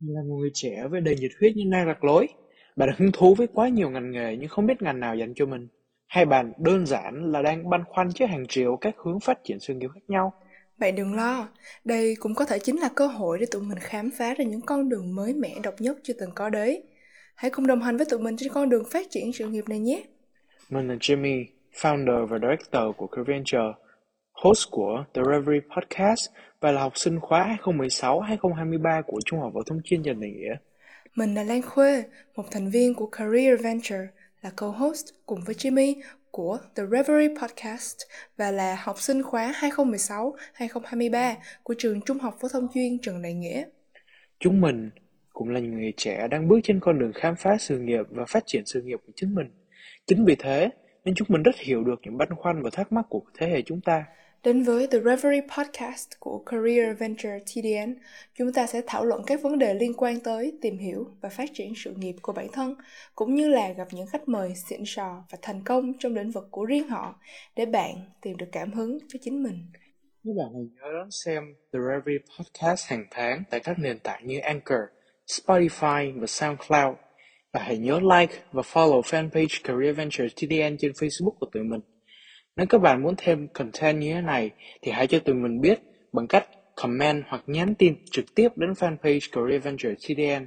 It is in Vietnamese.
Là một người trẻ với đầy nhiệt huyết nhưng đang lạc lối. Bạn hứng thú với quá nhiều ngành nghề nhưng không biết ngành nào dành cho mình. Hay bạn đơn giản là đang băn khoăn trước hàng triệu các hướng phát triển sự nghiệp khác nhau. Bạn đừng lo, đây cũng có thể chính là cơ hội để tụi mình khám phá ra những con đường mới mẻ độc nhất chưa từng có đấy. Hãy cùng đồng hành với tụi mình trên con đường phát triển sự nghiệp này nhé. Mình là Jimmy, founder và director của CareerVenture, host của The Reverie Podcast và là học sinh khóa 2016-2023 của Trung học phổ thông chuyên Trần Đại Nghĩa. Mình là Lan Khuê, một thành viên của Career Venture, là co-host cùng với Jimmy của The Reverie Podcast và là học sinh khóa 2016-2023 của trường Trung học phổ thông chuyên Trần Đại Nghĩa. Chúng mình cũng là những người trẻ đang bước trên con đường khám phá sự nghiệp và phát triển sự nghiệp của chính mình. Chính vì thế nên chúng mình rất hiểu được những băn khoăn và thắc mắc của thế hệ chúng ta. Đến với The Reverie Podcast của Career Venture TDN, chúng ta sẽ thảo luận các vấn đề liên quan tới tìm hiểu và phát triển sự nghiệp của bản thân, cũng như là gặp những khách mời xịn sò và thành công trong lĩnh vực của riêng họ để bạn tìm được cảm hứng cho chính mình. Các bạn hãy nhớ đón xem The Reverie Podcast hàng tháng tại các nền tảng như Anchor, Spotify và SoundCloud. Và hãy nhớ like và follow fanpage Career Venture TDN trên Facebook của tụi mình. Nếu các bạn muốn thêm content như thế này, thì hãy cho tụi mình biết bằng cách comment hoặc nhắn tin trực tiếp đến fanpage Career Venture TDN.